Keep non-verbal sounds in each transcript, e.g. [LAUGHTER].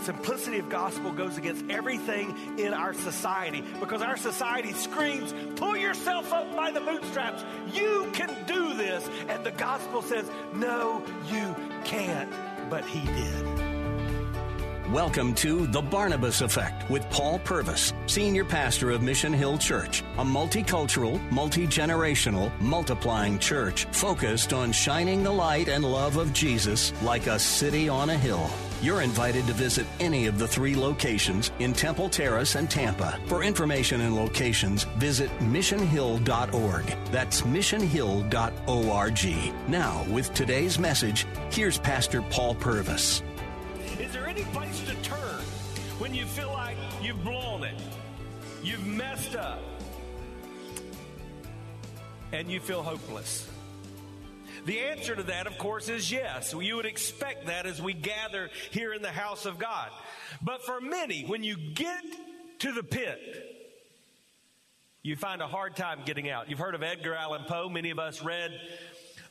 Simplicity of gospel goes against everything in our society because our society screams, pull yourself up by the bootstraps. You can do this. And the gospel says, no, you can't. But he did. Welcome to The Barnabas Effect with Paul Purvis, Senior Pastor of Mission Hill Church, a multicultural, multi generational, multiplying church focused on shining the light and love of Jesus like a city on a hill. You're invited to visit any of the three locations in Temple Terrace and Tampa. For information and locations, visit missionhill.org. That's missionhill.org. Now, with today's message, here's Pastor Paul Purvis. Is there any place to turn when you feel like you've blown it? You've messed up. And you feel hopeless. The answer to that, of course, is yes. You would expect that as we gather here in the house of God. But for many, when you get to the pit, you find a hard time getting out. You've heard of Edgar Allan Poe. Many of us read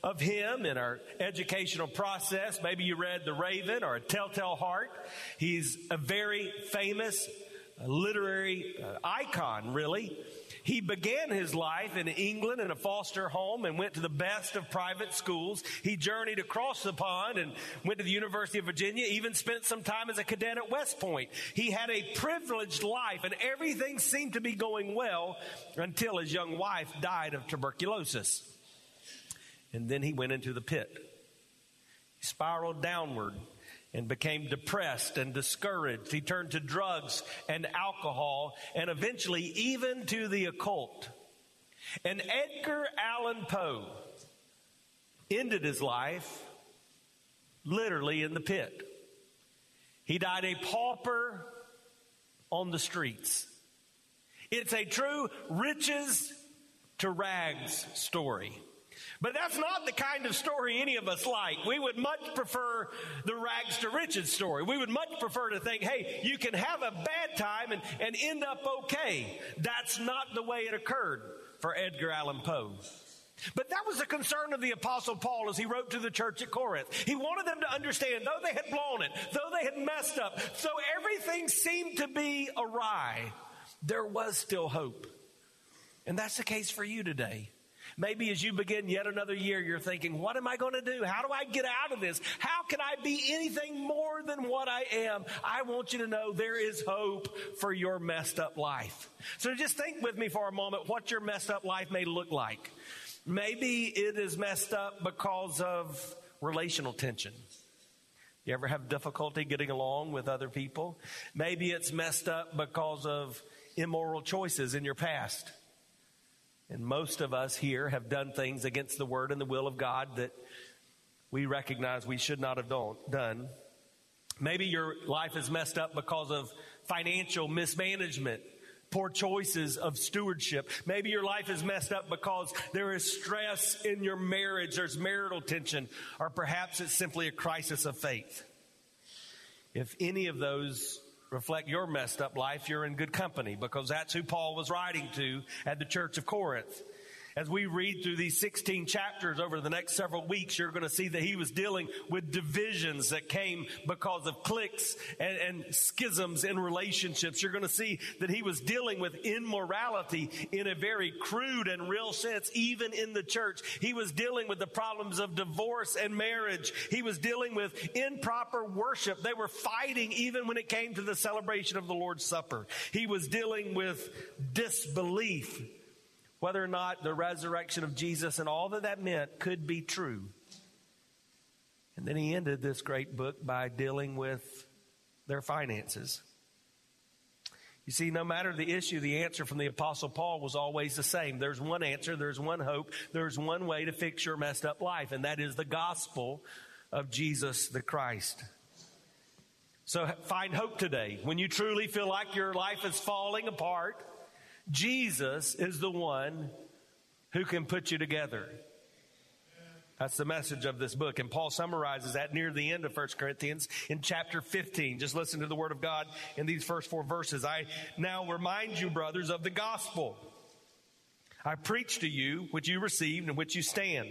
of him in our educational process. Maybe you read The Raven or A Telltale Heart. He's a very famous literary uh, icon, really. He began his life in England in a foster home and went to the best of private schools. He journeyed across the pond and went to the University of Virginia, even spent some time as a cadet at West Point. He had a privileged life and everything seemed to be going well until his young wife died of tuberculosis. And then he went into the pit. He spiraled downward and became depressed and discouraged. He turned to drugs and alcohol and eventually even to the occult. And Edgar Allan Poe ended his life literally in the pit. He died a pauper on the streets. It's a true riches to rags story. But that's not the kind of story any of us like. We would much prefer the rags to riches story. We would much prefer to think, hey, you can have a bad time and, and end up okay. That's not the way it occurred for Edgar Allan Poe. But that was the concern of the apostle Paul as he wrote to the church at Corinth. He wanted them to understand, though they had blown it, though they had messed up, so everything seemed to be awry, there was still hope. And that's the case for you today. Maybe as you begin yet another year, you're thinking, what am I going to do? How do I get out of this? How can I be anything more than what I am? I want you to know there is hope for your messed up life. So just think with me for a moment what your messed up life may look like. Maybe it is messed up because of relational tension. You ever have difficulty getting along with other people? Maybe it's messed up because of immoral choices in your past. And most of us here have done things against the word and the will of God that we recognize we should not have done. Maybe your life is messed up because of financial mismanagement, poor choices of stewardship. Maybe your life is messed up because there is stress in your marriage, there's marital tension, or perhaps it's simply a crisis of faith. If any of those reflect your messed up life, you're in good company because that's who Paul was writing to at the church of Corinth. As we read through these 16 chapters over the next several weeks, you're going to see that he was dealing with divisions that came because of cliques and, and, schisms in relationships. You're going to see that he was dealing with immorality in a very crude and real sense, even in the church. He was dealing with the problems of divorce and marriage. He was dealing with improper worship. They were fighting even when it came to the celebration of the Lord's Supper. He was dealing with disbelief whether or not the resurrection of Jesus and all that that meant could be true. And then he ended this great book by dealing with their finances. You see, no matter the issue, the answer from the Apostle Paul was always the same. There's one answer, there's one hope, there's one way to fix your messed up life, and that is the gospel of Jesus the Christ. So find hope today. When you truly feel like your life is falling apart, Jesus is the one who can put you together. That's the message of this book. And Paul summarizes that near the end of 1 Corinthians in chapter 15. Just listen to the word of God in these first four verses. I now remind you, brothers, of the gospel. I preach to you which you received and which you stand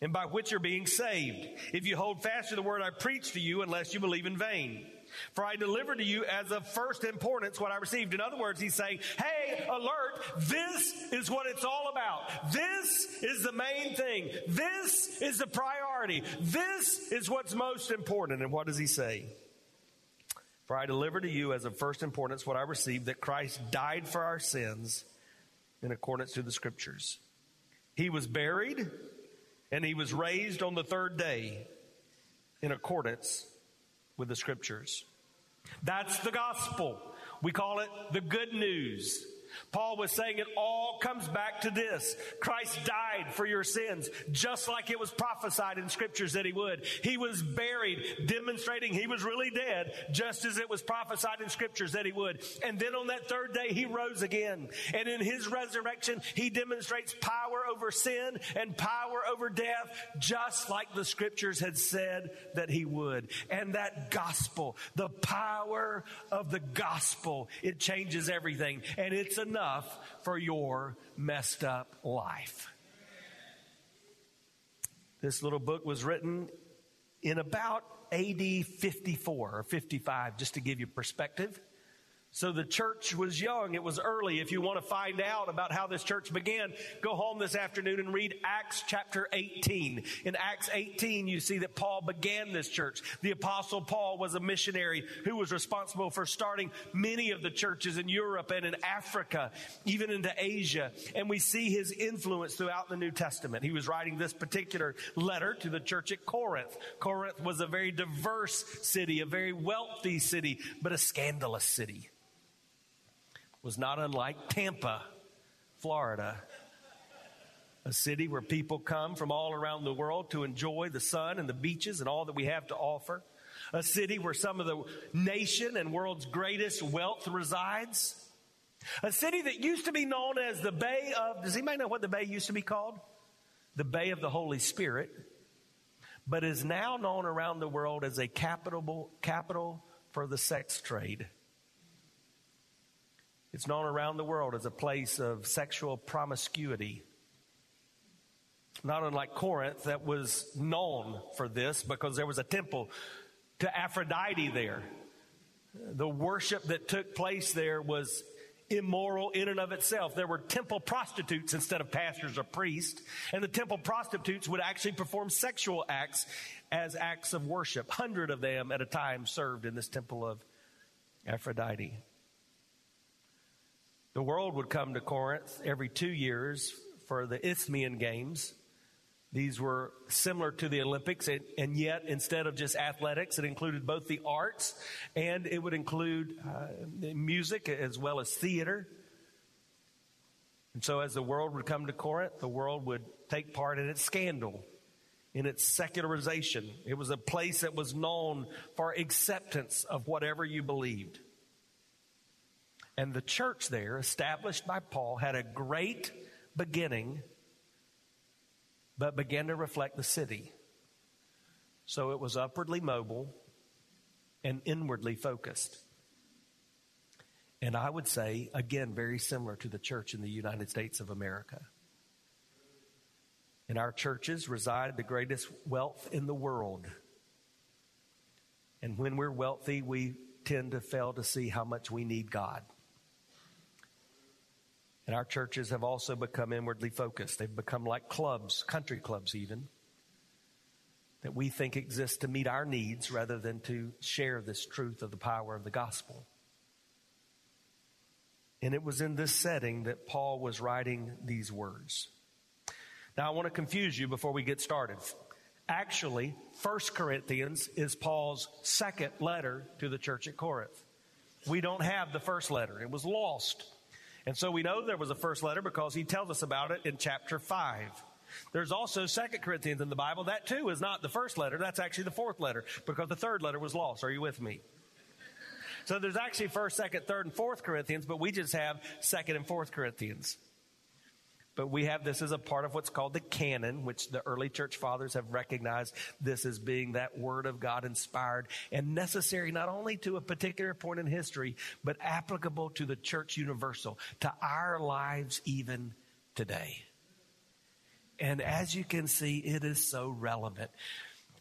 and by which you're being saved. If you hold fast to the word I preach to you, unless you believe in vain. For I delivered to you as of first importance what I received. In other words, he's saying, hey, alert, this is what it's all about. This is the main thing. This is the priority. This is what's most important. And what does he say? For I delivered to you as of first importance what I received that Christ died for our sins in accordance to the scriptures. He was buried and he was raised on the third day in accordance with the scriptures. That's the gospel. We call it the good news. Paul was saying it all comes back to this. Christ died for your sins, just like it was prophesied in scriptures that he would. He was buried, demonstrating he was really dead, just as it was prophesied in scriptures that he would. And then on that third day, he rose again. And in his resurrection, he demonstrates power over sin and power over death, just like the scriptures had said that he would. And that gospel, the power of the gospel, it changes everything. And it's enough for your messed up life. This little book was written in about AD 54 or 55, just to give you perspective. So the church was young. It was early. If you want to find out about how this church began, go home this afternoon and read Acts chapter 18. In Acts 18, you see that Paul began this church. The apostle Paul was a missionary who was responsible for starting many of the churches in Europe and in Africa, even into Asia. And we see his influence throughout the New Testament. He was writing this particular letter to the church at Corinth. Corinth was a very diverse city, a very wealthy city, but a scandalous city was not unlike Tampa, Florida, a city where people come from all around the world to enjoy the sun and the beaches and all that we have to offer. A city where some of the nation and world's greatest wealth resides. A city that used to be known as the Bay of, does anybody know what the Bay used to be called? The Bay of the Holy Spirit, but is now known around the world as a capital, capital for the sex trade. It's known around the world as a place of sexual promiscuity. Not unlike Corinth, that was known for this because there was a temple to Aphrodite there. The worship that took place there was immoral in and of itself. There were temple prostitutes instead of pastors or priests, and the temple prostitutes would actually perform sexual acts as acts of worship. Hundred of them at a time served in this temple of Aphrodite. The world would come to Corinth every two years for the Isthmian Games. These were similar to the Olympics, and, and, yet instead of just athletics, it included both the arts and it would include uh, music as well as theater. And so, as the world would come to Corinth, the world would take part in its scandal, in its secularization. It was a place that was known for acceptance of whatever you believed. And the church there, established by Paul, had a great beginning, but began to reflect the city. So it was upwardly mobile and inwardly focused. And I would say, again, very similar to the church in the United States of America. In our churches reside the greatest wealth in the world. And when we're wealthy, we tend to fail to see how much we need God. And our churches have also become inwardly focused. They've become like clubs, country clubs even, that we think exist to meet our needs rather than to share this truth of the power of the gospel. And it was in this setting that Paul was writing these words. Now, I want to confuse you before we get started. Actually, First Corinthians is Paul's second letter to the church at Corinth. We don't have the first letter, it was lost. And so we know there was a first letter because he tells us about it in chapter 5. There's also Second Corinthians in the Bible. That too is not the first letter. That's actually the fourth letter because the third letter was lost. Are you with me? So there's actually first, second, third, and fourth Corinthians, but we just have second and fourth Corinthians. But we have this as a part of what's called the canon, which the early church fathers have recognized this as being that word of God inspired and necessary not only to a particular point in history, but applicable to the church universal, to our lives even today. And as you can see, it is so relevant.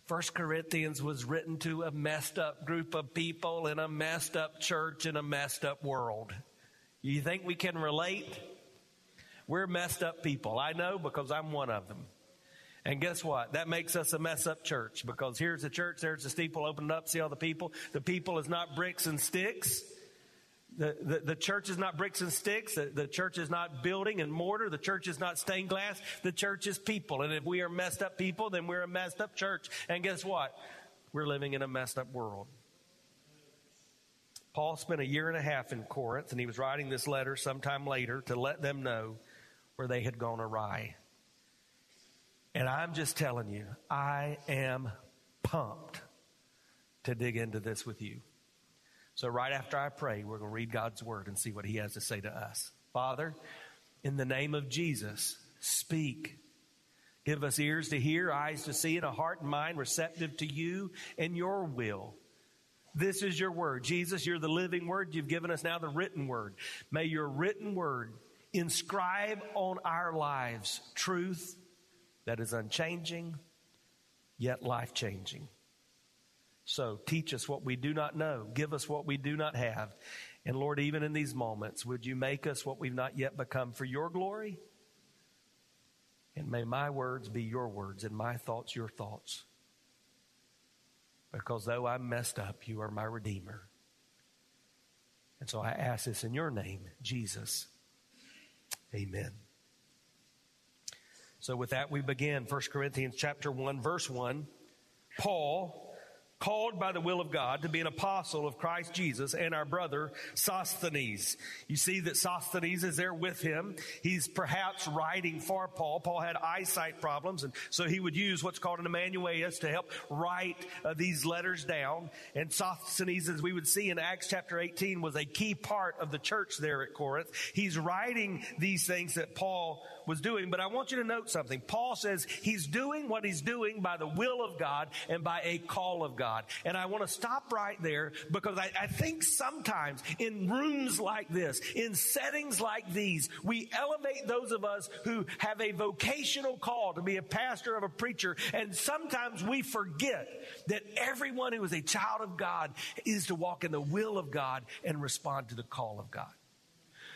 First Corinthians was written to a messed up group of people in a messed up church in a messed up world. You think we can relate? We're messed up people. I know because I'm one of them. And guess what? That makes us a mess up church because here's the church, there's the steeple opened up, see all the people. The people is not bricks and sticks. The, the, the, church is not bricks and sticks. The, the, church is not building and mortar. The church is not stained glass. The church is people. And if we are messed up people, then we're a messed up church. And guess what? We're living in a messed up world. Paul spent a year and a half in Corinth, and he was writing this letter sometime later to let them know where they had gone awry. And I'm just telling you, I am pumped to dig into this with you. So, right after I pray, we're going to read God's word and see what He has to say to us. Father, in the name of Jesus, speak. Give us ears to hear, eyes to see, and a heart and mind receptive to you and your will. This is your word. Jesus, you're the living word. You've given us now the written word. May your written word inscribe on our lives truth that is unchanging, yet life changing. So teach us what we do not know. Give us what we do not have. And Lord, even in these moments, would you make us what we've not yet become for your glory? And may my words be your words and my thoughts your thoughts. Because though I'm messed up, you are my Redeemer. And so I ask this in your name, Jesus. Amen. So with that we begin 1 Corinthians chapter 1 verse 1. Paul called by the will of God to be an apostle of Christ Jesus and our brother Sosthenes. You see that Sosthenes is there with him. He's perhaps writing for Paul. Paul had eyesight problems and so he would use what's called an amanuensis to help write uh, these letters down. And Sosthenes, as we would see in Acts chapter 18, was a key part of the church there at Corinth. He's writing these things that Paul was doing, but I want you to note something. Paul says he's doing what he's doing by the will of God and by a call of God. And I want to stop right there because I, I think sometimes in rooms like this, in settings like these, we elevate those of us who have a vocational call to be a pastor of a preacher. And sometimes we forget that everyone who is a child of God is to walk in the will of God and respond to the call of God.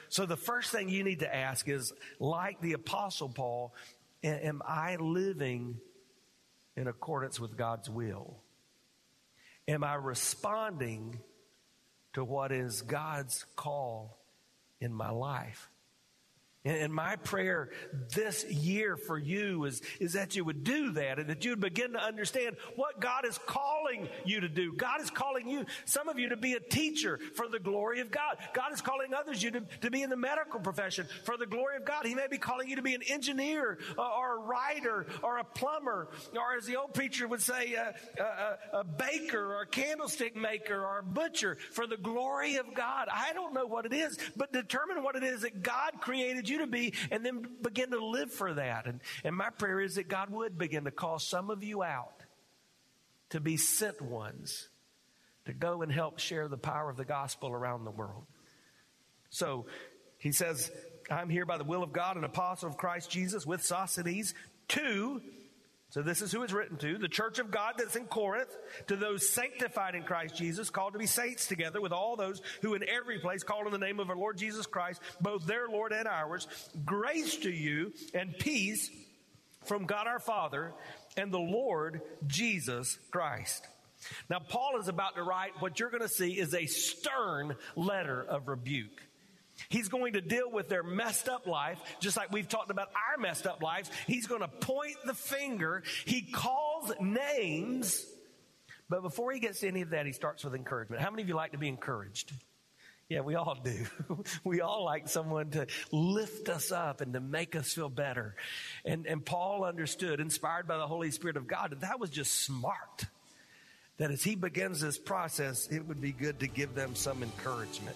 So the first thing you need to ask is, like the apostle Paul, am I living in accordance with God's will? Am I responding to what is God's call in my life? And my prayer this year for you is, is that you would do that and that you would begin to understand what God is calling you to do. God is calling you, some of you, to be a teacher for the glory of God. God is calling others you to, to be in the medical profession for the glory of God. He may be calling you to be an engineer or, or a writer or a plumber or, as the old preacher would say, a, a, a baker or a candlestick maker or a butcher for the glory of God. I don't know what it is, but determine what it is that God created you to be and then begin to live for that. And, and my prayer is that God would begin to call some of you out to be sent ones to go and help share the power of the gospel around the world. So he says, I'm here by the will of God, an apostle of Christ Jesus with Sosthenes, to so this is who it's written to, the church of God that's in Corinth, to those sanctified in Christ Jesus, called to be saints together with all those who in every place call in the name of our Lord Jesus Christ, both their Lord and ours. Grace to you and peace from God our Father and the Lord Jesus Christ. Now, Paul is about to write what you're going to see is a stern letter of rebuke. He's going to deal with their messed up life, just like we've talked about our messed up lives. He's going to point the finger. He calls names. But before he gets to any of that, he starts with encouragement. How many of you like to be encouraged? Yeah, we all do. [LAUGHS] we all like someone to lift us up and to make us feel better. And, and Paul understood, inspired by the Holy Spirit of God, that that was just smart. That as he begins this process, it would be good to give them some encouragement.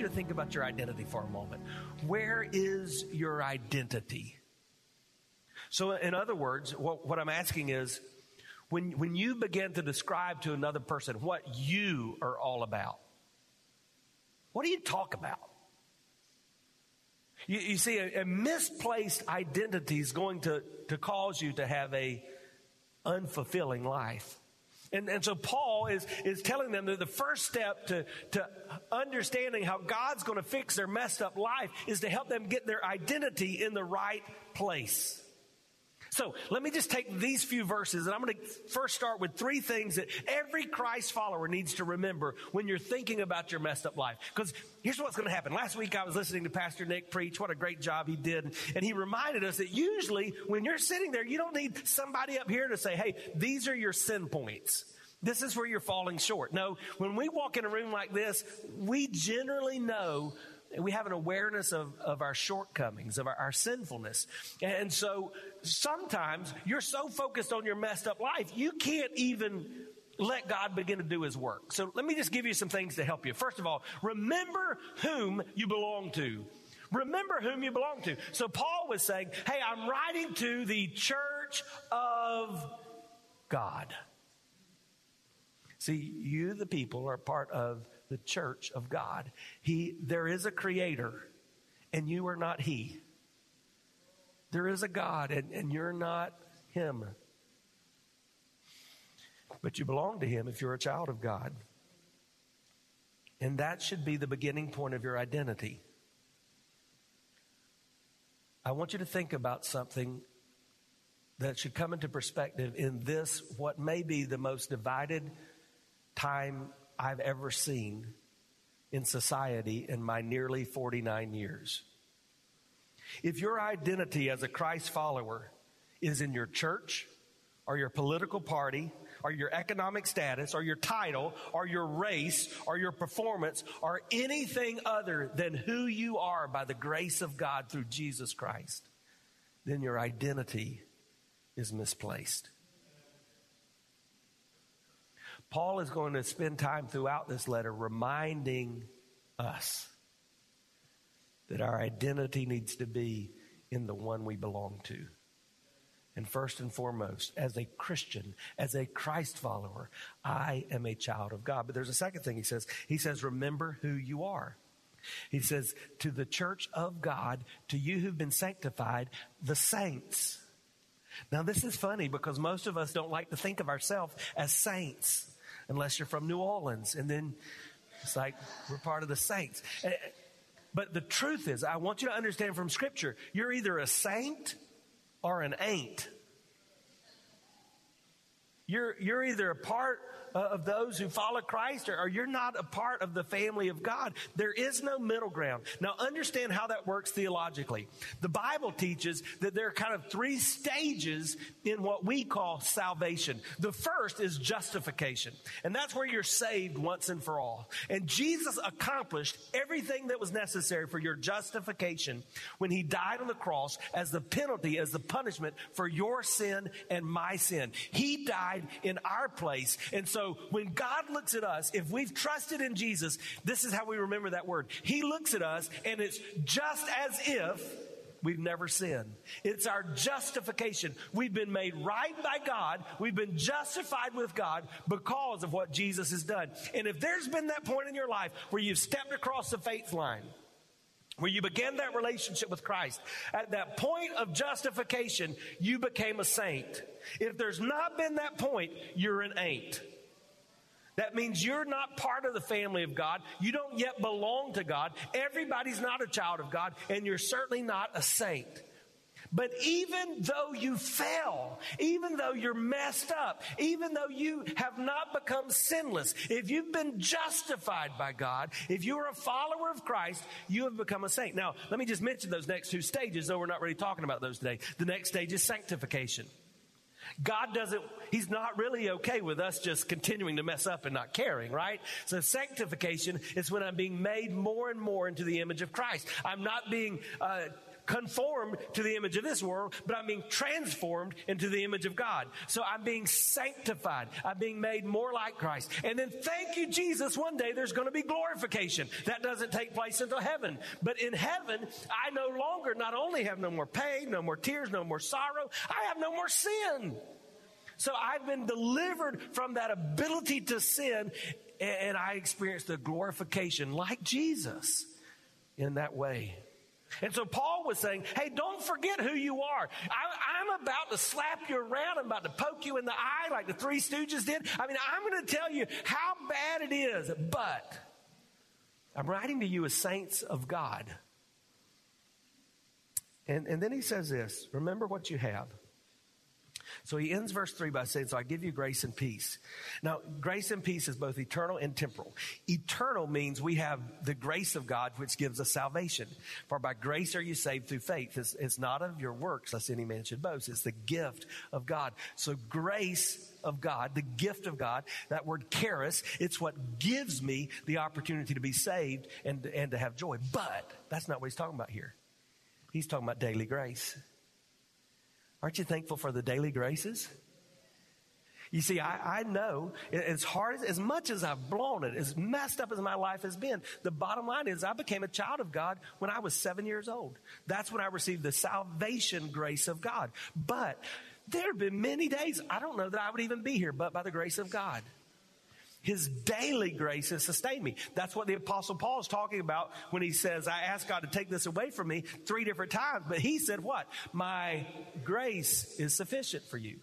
You to think about your identity for a moment. Where is your identity? So, in other words, what, what I'm asking is when, when you begin to describe to another person what you are all about, what do you talk about? You, you see, a, a, misplaced identity is going to, to cause you to have a unfulfilling life. And, and so Paul is, is telling them that the first step to, to understanding how God's going to fix their messed up life is to help them get their identity in the right place. So let me just take these few verses and I'm going to first start with three things that every Christ follower needs to remember when you're thinking about your messed up life. Because here's what's going to happen. Last week I was listening to Pastor Nick preach. What a great job he did. And he reminded us that usually when you're sitting there, you don't need somebody up here to say, hey, these are your sin points. This is where you're falling short. No, when we walk in a room like this, we generally know we have an awareness of, of our shortcomings, of our, our sinfulness. And so sometimes you're so focused on your messed up life, you can't even let God begin to do his work. So let me just give you some things to help you. First of all, remember whom you belong to. Remember whom you belong to. So Paul was saying, Hey, I'm writing to the church of God. See, you, the people, are part of the church of God. He, there is a creator, and you are not he. There is a God, and, and you're not him. But you belong to him if you're a child of God. And that should be the beginning point of your identity. I want you to think about something that should come into perspective in this, what may be the most divided time I've ever seen in society in my nearly 49 years. If your identity as a Christ follower is in your church or your political party or your economic status or your title or your race or your performance or anything other than who you are by the grace of God through Jesus Christ, then your identity is misplaced. Paul is going to spend time throughout this letter reminding us that our identity needs to be in the one we belong to. And first and foremost, as a Christian, as a Christ follower, I am a child of God. But there's a second thing he says. He says, remember who you are. He says, to the church of God, to you who've been sanctified, the saints. Now, this is funny because most of us don't like to think of ourselves as saints unless you're from New Orleans. And then it's like we're part of the saints. Eh, but the truth is, I want you to understand from Scripture, you're either a saint or an ain't. You're, you're either a part uh, of those who follow Christ or, or you're not a part of the family of God. There is no middle ground. Now understand how that works theologically. The Bible teaches that there are kind of three stages in what we call salvation. The first is justification. And that's where you're saved once and for all. And Jesus accomplished everything that was necessary for your justification when he died on the cross as the penalty, as the punishment for your sin and my sin. He died died in our place. And so when God looks at us, if we've trusted in Jesus, this is how we remember that word. He looks at us and it's just as if We've never sinned. It's our justification. We've been made right by God. We've been justified with God because of what Jesus has done. And if there's been that point in your life where you've stepped across the faith line, where you began that relationship with Christ, at that point of justification, you became a saint. If there's not been that point, you're an ain't. That means you're not part of the family of God. You don't yet belong to God. Everybody's not a child of God, and you're certainly not a saint. But even though you fell, even though you're messed up, even though you have not become sinless, if you've been justified by God, if you're a follower of Christ, you have become a saint. Now, let me just mention those next two stages, though we're not really talking about those today. The next stage is sanctification. God doesn't, He's not really okay with us just continuing to mess up and not caring, right? So sanctification is when I'm being made more and more into the image of Christ. I'm not being, uh, conformed to the image of this world, but I'm being transformed into the image of God. So I'm being sanctified. I'm being made more like Christ. And then thank you, Jesus, one day there's going to be glorification. That doesn't take place until heaven. But in heaven, I no longer not only have no more pain, no more tears, no more sorrow, I have no more sin. So I've been delivered from that ability to sin and I experienced the glorification like Jesus in that way. And so Paul was saying, hey, don't forget who you are. I, am about to slap you around. I'm about to poke you in the eye like the Three Stooges did. I mean, I'm going to tell you how bad it is, but I'm writing to you as saints of God. And, and then he says this remember what you have. So he ends verse 3 by saying, So I give you grace and peace. Now, grace and peace is both eternal and temporal. Eternal means we have the grace of God, which gives us salvation. For by grace are you saved through faith. It's, it's not of your works, lest any man should boast. It's the gift of God. So grace of God, the gift of God, that word charis, it's what gives me the opportunity to be saved and, and to have joy. But that's not what he's talking about here. He's talking about daily grace. Aren't you thankful for the daily graces? You see, I, I know as hard as, as much as I've blown it, as messed up as my life has been, the bottom line is I became a child of God when I was seven years old. That's when I received the salvation grace of God. But there have been many days I don't know that I would even be here, but by the grace of God. His daily grace has sustained me. That's what the apostle Paul is talking about when he says, I asked God to take this away from me three different times. But he said what? My grace is sufficient for you.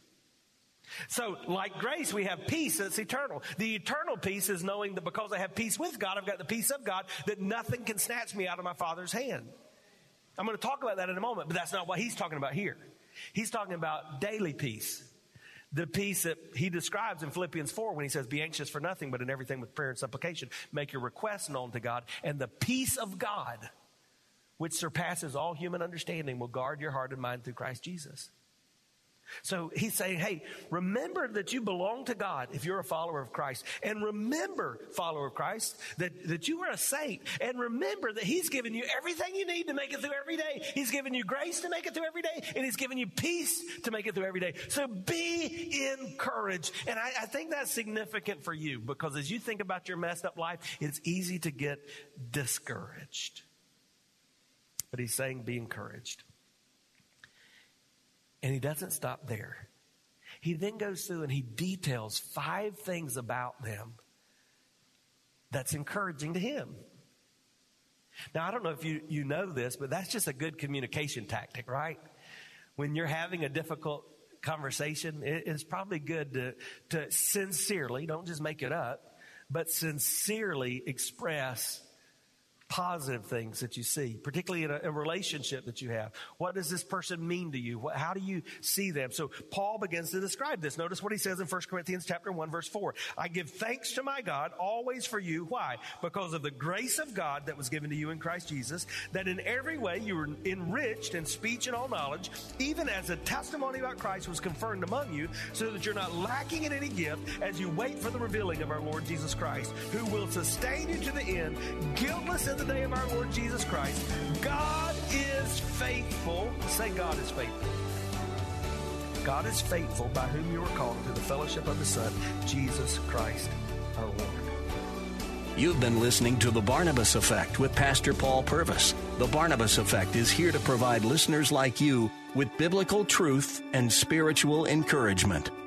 So, like grace, we have peace that's eternal. The eternal peace is knowing that because I have peace with God, I've got the peace of God, that nothing can snatch me out of my Father's hand. I'm going to talk about that in a moment, but that's not what he's talking about here. He's talking about daily peace the peace that he describes in Philippians 4 when he says, Be anxious for nothing, but in everything with prayer and supplication, make your requests known to God, and the peace of God, which surpasses all human understanding, will guard your heart and mind through Christ Jesus. So he's saying, hey, remember that you belong to God if you're a follower of Christ. And remember, follower of Christ, that, that you are a saint. And remember that he's given you everything you need to make it through every day. He's given you grace to make it through every day. And he's given you peace to make it through every day. So be encouraged. And I, I think that's significant for you because as you think about your messed up life, it's easy to get discouraged. But he's saying be encouraged. And he doesn't stop there. He then goes through and he details five things about them that's encouraging to him. Now, I don't know if you, you know this, but that's just a good communication tactic, right? When you're having a difficult conversation, it's probably good to, to sincerely, don't just make it up, but sincerely express positive things that you see, particularly in a, a, relationship that you have. What does this person mean to you? What, how do you see them? So Paul begins to describe this. Notice what he says in 1 Corinthians chapter 1 verse 4. I give thanks to my God always for you. Why? Because of the grace of God that was given to you in Christ Jesus, that in every way you were enriched in speech and all knowledge, even as a testimony about Christ was confirmed among you, so that you're not lacking in any gift as you wait for the revealing of our Lord Jesus Christ, who will sustain you to the end, guiltless the day of our Lord Jesus Christ. God is faithful. Say, God is faithful. God is faithful by whom you are called to the fellowship of the Son, Jesus Christ our Lord. You've been listening to The Barnabas Effect with Pastor Paul Purvis. The Barnabas Effect is here to provide listeners like you with biblical truth and spiritual encouragement